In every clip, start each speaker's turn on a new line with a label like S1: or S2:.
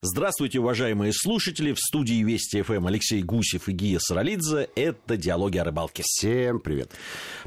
S1: Здравствуйте, уважаемые слушатели. В студии Вести ФМ Алексей Гусев и Гия Саралидзе. Это «Диалоги о рыбалке».
S2: Всем привет.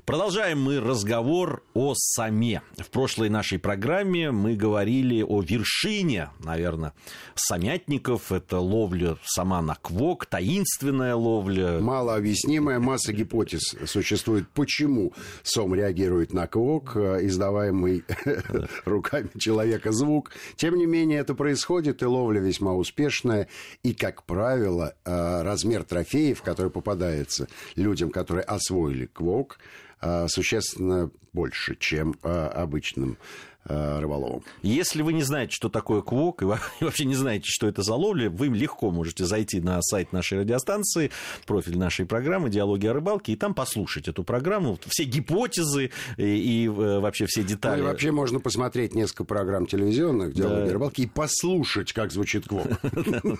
S1: Продолжаем мы разговор о саме. В прошлой нашей программе мы говорили о вершине, наверное, самятников. Это ловля сама на квок, таинственная ловля.
S2: Малообъяснимая масса гипотез существует, почему сом реагирует на квок, э, издаваемый руками человека звук. Тем не менее, это происходит, и ловля весьма успешная. И, как правило, э, размер трофеев, который попадается людям, которые освоили квок, э, существенно больше, чем э, обычным Э, рыболовом.
S1: Если вы не знаете, что такое квок, и вообще не знаете, что это за ловля, вы легко можете зайти на сайт нашей радиостанции, профиль нашей программы «Диалоги о рыбалке», и там послушать эту программу, все гипотезы и, и э, вообще все детали.
S2: Ну, и вообще можно посмотреть несколько программ телевизионных «Диалоги о рыбалке» и послушать, как звучит квок.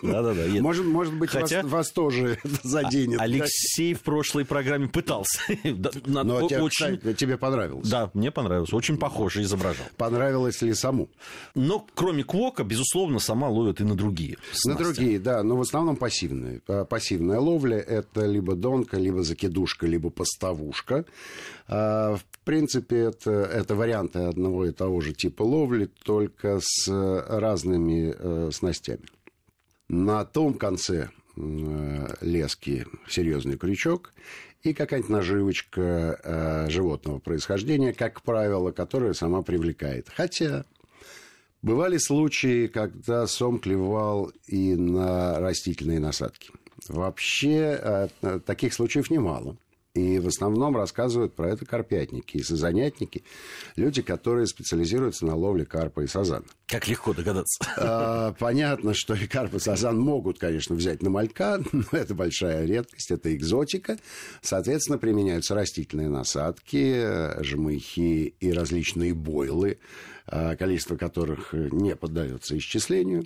S2: Да-да-да. Может, может быть, вас, вас тоже заденет.
S1: Алексей в прошлой программе пытался.
S2: Но тебе понравилось.
S1: Да, мне понравилось. Очень похоже изображал
S2: понравилось ли саму.
S1: Но кроме квока, безусловно, сама ловят и на другие снасти.
S2: На другие, да, но в основном пассивные. Пассивная ловля – это либо донка, либо закидушка, либо поставушка. А, в принципе, это, это варианты одного и того же типа ловли, только с разными э, снастями. На том конце лески серьезный крючок и какая-нибудь наживочка э, животного происхождения, как правило, которая сама привлекает. Хотя бывали случаи, когда сом клевал и на растительные насадки. Вообще э, таких случаев немало. И в основном рассказывают про это карпятники и сазанятники, люди, которые специализируются на ловле карпа и сазана.
S1: Как легко догадаться.
S2: А, понятно, что и карп и сазан могут, конечно, взять на малька, но это большая редкость, это экзотика. Соответственно, применяются растительные насадки, жмыхи и различные бойлы, а, количество которых не поддается исчислению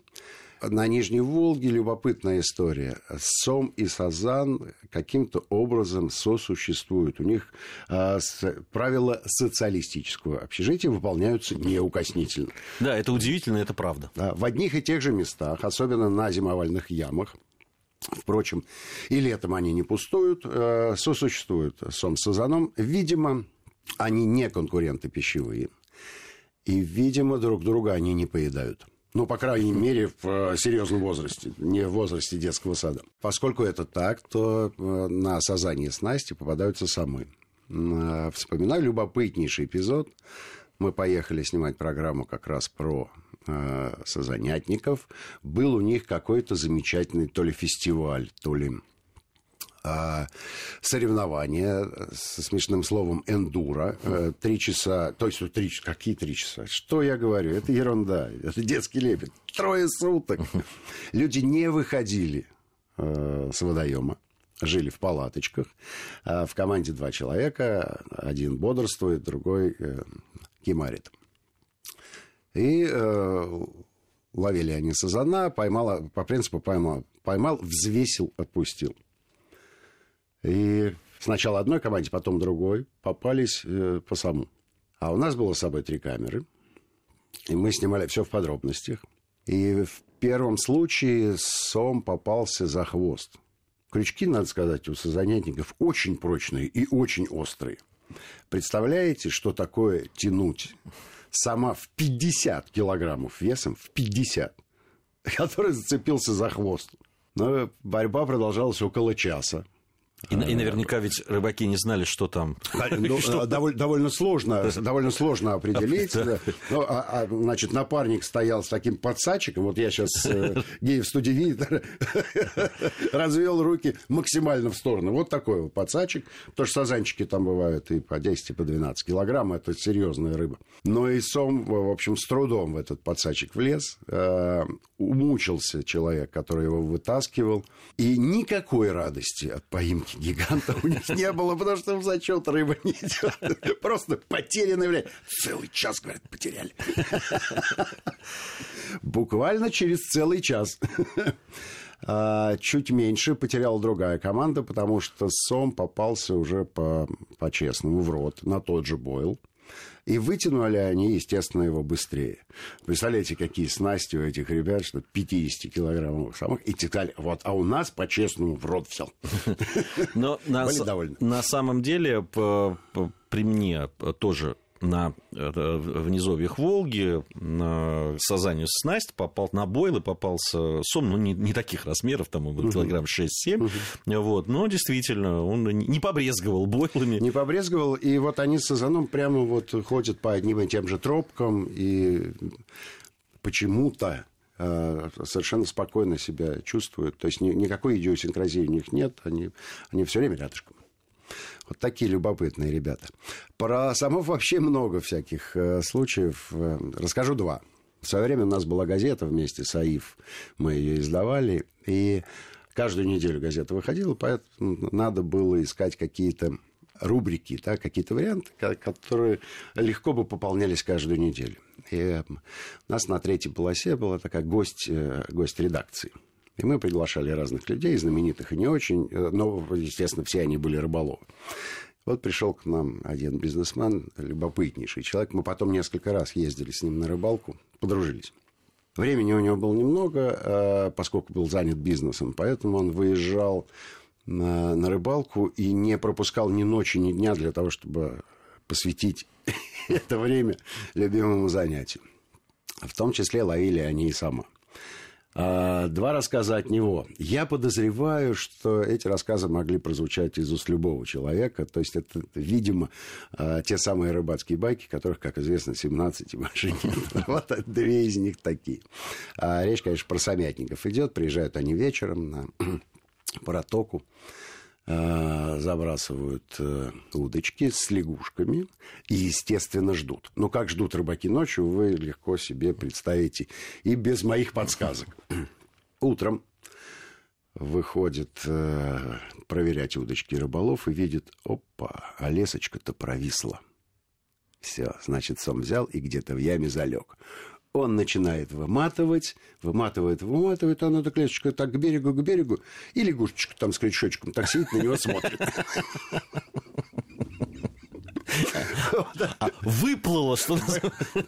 S2: на Нижней Волге любопытная история. Сом и Сазан каким-то образом сосуществуют. У них э, с, правила социалистического общежития выполняются неукоснительно.
S1: Да, это удивительно, это правда.
S2: Да, в одних и тех же местах, особенно на зимовальных ямах, Впрочем, и летом они не пустуют, э, сосуществуют сом с сазаном. Видимо, они не конкуренты пищевые. И, видимо, друг друга они не поедают. Ну, по крайней мере, в э, серьезном возрасте, не в возрасте детского сада. Поскольку это так, то э, на сазание снасти попадаются самы. Э, вспоминаю любопытнейший эпизод. Мы поехали снимать программу как раз про сазанятников. Был у них какой-то замечательный то ли фестиваль, то ли соревнования со смешным словом эндуро. Э, три часа, то есть три, какие три часа? Что я говорю? Это ерунда, это детский лепет. Трое суток. Люди не выходили э, с водоема жили в палаточках. А в команде два человека. Один бодрствует, другой э, кимарит. И э, ловили они сазана, поймала, по принципу поймал, поймал, взвесил, отпустил. И сначала одной команде, потом другой попались э, по саму. А у нас было с собой три камеры. И мы снимали все в подробностях. И в первом случае сом попался за хвост. Крючки, надо сказать, у сазанятников очень прочные и очень острые. Представляете, что такое тянуть сама в 50 килограммов весом, в 50, который зацепился за хвост. Но борьба продолжалась около часа.
S1: И, и наверняка ведь рыбаки не знали, что там.
S2: Ну, что... Довольно, довольно сложно, довольно сложно определить. Да. Ну, а, а, значит, напарник стоял с таким подсачиком. Вот я сейчас э, гей в студии видит, развел руки максимально в сторону. Вот такой вот подсачик. Потому что сазанчики там бывают и по 10, и по 12 килограмм. Это серьезная рыба. Но и сом, в общем, с трудом в этот подсачик влез. Э, умучился человек, который его вытаскивал. И никакой радости от поимки гиганта у них не было, потому что в зачет рыба не идет. Просто потерянное время. Целый час, говорят, потеряли. Буквально через целый час. А, чуть меньше потеряла другая команда, потому что Сом попался уже по, по-честному в рот на тот же бойл. И вытянули они, естественно, его быстрее. Представляете, какие снасти у этих ребят, что 50-килограммовых самых. И сказали, вот, а у нас по-честному в рот взял.
S1: Но на, на самом деле при мне тоже на э, в низовьях Волги на сазанию снасть попал на бойлы, попался сом, ну, не, не таких размеров, там был килограмм 6-7, вот, но действительно, он не побрезговал бойлами.
S2: Не побрезговал, и вот они с сазаном прямо вот ходят по одним и тем же тропкам, и почему-то э, совершенно спокойно себя чувствуют. То есть никакой идиосинкразии у них нет, они, они все время рядышком. Вот такие любопытные ребята. Про самов вообще много всяких э, случаев. Э, расскажу два. В свое время у нас была газета вместе с АИФ. Мы ее издавали. И каждую неделю газета выходила, поэтому надо было искать какие-то рубрики, да, какие-то варианты, которые легко бы пополнялись каждую неделю. И у нас на третьей полосе была такая гость, э, гость редакции. И мы приглашали разных людей, знаменитых и не очень, э, но, естественно, все они были рыболовы. Вот пришел к нам один бизнесмен, любопытнейший человек. Мы потом несколько раз ездили с ним на рыбалку, подружились. Времени у него было немного, э, поскольку был занят бизнесом, поэтому он выезжал на, на рыбалку и не пропускал ни ночи, ни дня для того, чтобы посвятить это время любимому занятию. В том числе ловили они и сама. А, два рассказа от него. Я подозреваю, что эти рассказы могли прозвучать из уст любого человека. То есть это, видимо, а, те самые рыбацкие байки, которых, как известно, 17 и больше. Вот две из них такие. А, речь, конечно, про самятников идет. Приезжают они вечером на протоку. Э, забрасывают э, удочки с лягушками и, естественно, ждут. Но как ждут рыбаки ночью, вы легко себе представите. И без моих подсказок. Утром выходит э, проверять удочки рыболов и видит, опа, а лесочка-то провисла. Все, значит, сом взял и где-то в яме залег он начинает выматывать, выматывает, выматывает, а она так лесочка так к берегу, к берегу, и лягушечка там с крючочком так сидит, на него смотрит.
S1: А выплыло, что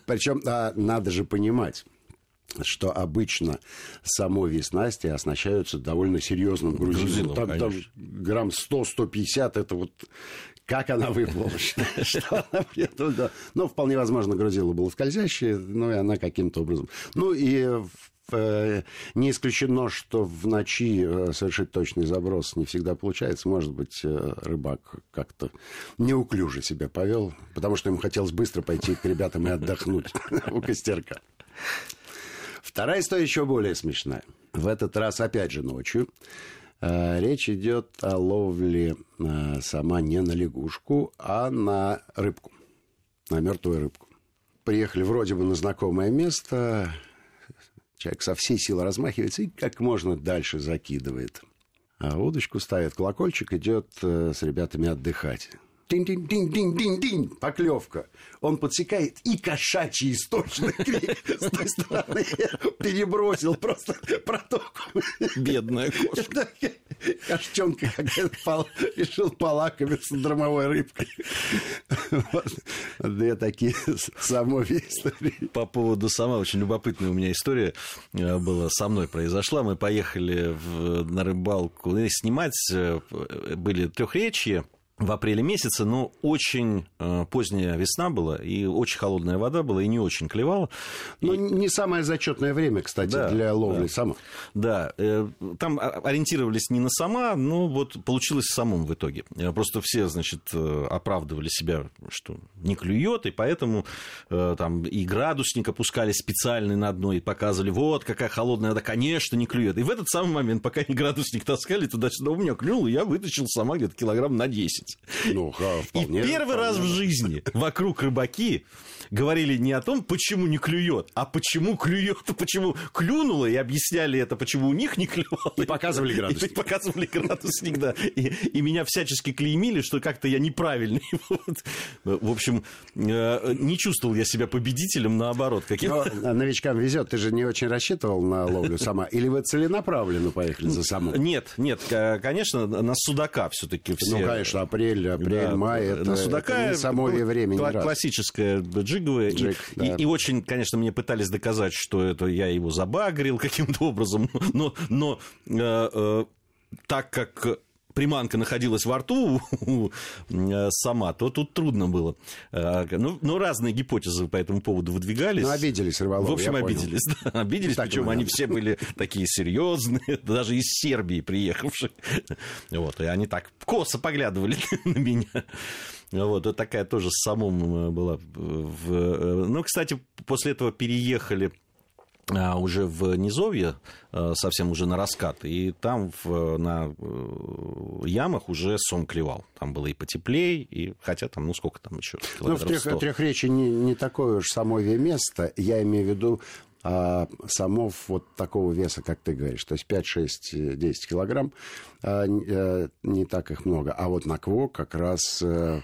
S2: Причем а, надо же понимать, что обычно само веснасти оснащаются довольно серьезным грузилом. Там, там грамм 100-150 это вот как она выплыла, что она туда. Ну, вполне возможно, грузило было скользящее, ну, и она каким-то образом. Ну, и э, не исключено, что в ночи э, совершить точный заброс не всегда получается. Может быть, э, рыбак как-то неуклюже себя повел, потому что ему хотелось быстро пойти к ребятам и отдохнуть у костерка. Вторая история еще более смешная. В этот раз, опять же, ночью. Э, речь идет о ловле э, сама не на лягушку, а на рыбку, на мертвую рыбку. Приехали вроде бы на знакомое место, человек со всей силы размахивается и как можно дальше закидывает. А удочку ставит колокольчик, идет э, с ребятами отдыхать. Динь-динь-динь-динь-динь, поклевка. Он подсекает и кошачий источник с той стороны перебросил просто протоку.
S1: Бедная кошка.
S2: Кошчонка решил полакомиться дромовой рыбкой. Две такие самовые истории.
S1: По поводу сама, очень любопытная у меня история э, была со мной произошла. Мы поехали на рыбалку снимать, э, были трехречья, в апреле месяце, но очень э, поздняя весна была, и очень холодная вода была, и не очень клевала.
S2: Ну,
S1: и...
S2: не самое зачетное время, кстати, да, для ловли
S1: да.
S2: сама.
S1: Да, э, там ориентировались не на сама, но вот получилось самом в итоге. Э, просто все, значит, оправдывали себя, что не клюет, и поэтому там и градусник опускали специальный на дно, и показывали, вот, какая холодная вода, конечно, не клюет. И в этот самый момент, пока они градусник таскали туда-сюда, у меня клюнул, я вытащил сама где-то килограмм на 10 месяц. Ну, вполне, И первый вполне. раз в жизни вокруг рыбаки говорили не о том, почему не клюет, а почему клюет, почему клюнуло, и объясняли это, почему у них не клювало.
S2: И показывали градусник.
S1: И показывали градусник, да. И, и меня всячески клеймили, что как-то я неправильный. Вот. В общем, э, не чувствовал я себя победителем, наоборот.
S2: Каким... Но а новичкам везет. Ты же не очень рассчитывал на ловлю сама? Или вы целенаправленно поехали за саму?
S1: Нет, нет, конечно, на судака все-таки
S2: все. Ну, конечно, а апрель, апрель,
S1: Да,
S2: май, это,
S1: на судака
S2: это не самое
S1: ну,
S2: время.
S1: кла- классическая джиговая. И-
S2: Джиг,
S1: и,
S2: да.
S1: и очень, конечно, мне пытались доказать, что это я его забагрил каким-то образом. Но, но э, э, так как приманка находилась во рту э, сама, то тут трудно было. Э, Ну, но разные гипотезы по этому поводу выдвигались.
S2: Ну, обиделись рыболовы,
S1: В общем, обиделись. да, обиделись,
S2: Так
S1: причем они все были такие серьезные, даже из Сербии приехавшие. Вот, и они так косо поглядывали на меня. Вот, это такая тоже с самым э, была. В... Ну, кстати, после этого переехали уже в Низовье, э, совсем уже на раскат, и там в, на э, ямах уже сом клевал. Там было и потеплее, и хотя там, ну сколько там еще?
S2: Ну, в трех, Трехречи не, не такое уж самое место. Я имею в виду а, самов вот такого веса, как ты говоришь, то есть 5, 6, 10 килограмм, а, э, не так их много. А вот на Кво как раз э,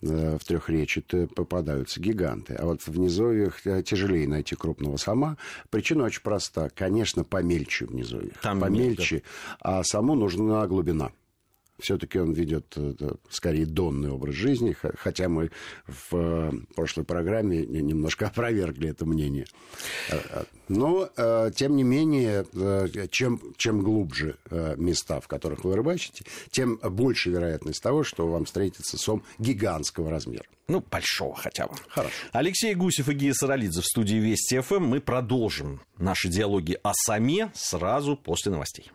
S2: в трехречи попадаются гиганты. А вот в низовьях э, тяжелее найти крупного сама. Причина очень проста. Конечно, помельче в низовьях.
S1: Там
S2: помельче. А саму нужна глубина. Все-таки он ведет э, скорее донный образ жизни, хотя мы в э, прошлой программе не- немножко опровергли это мнение. Э, э, Но, э, тем не менее, чем, чем глубже места, в которых вы рыбачите, тем больше вероятность того, что вам встретится сом гигантского размера.
S1: Ну, большого хотя бы.
S2: Хорошо.
S1: Алексей Гусев и Гия Саралидзе в студии Вести ФМ. Мы продолжим наши диалоги о саме сразу после новостей.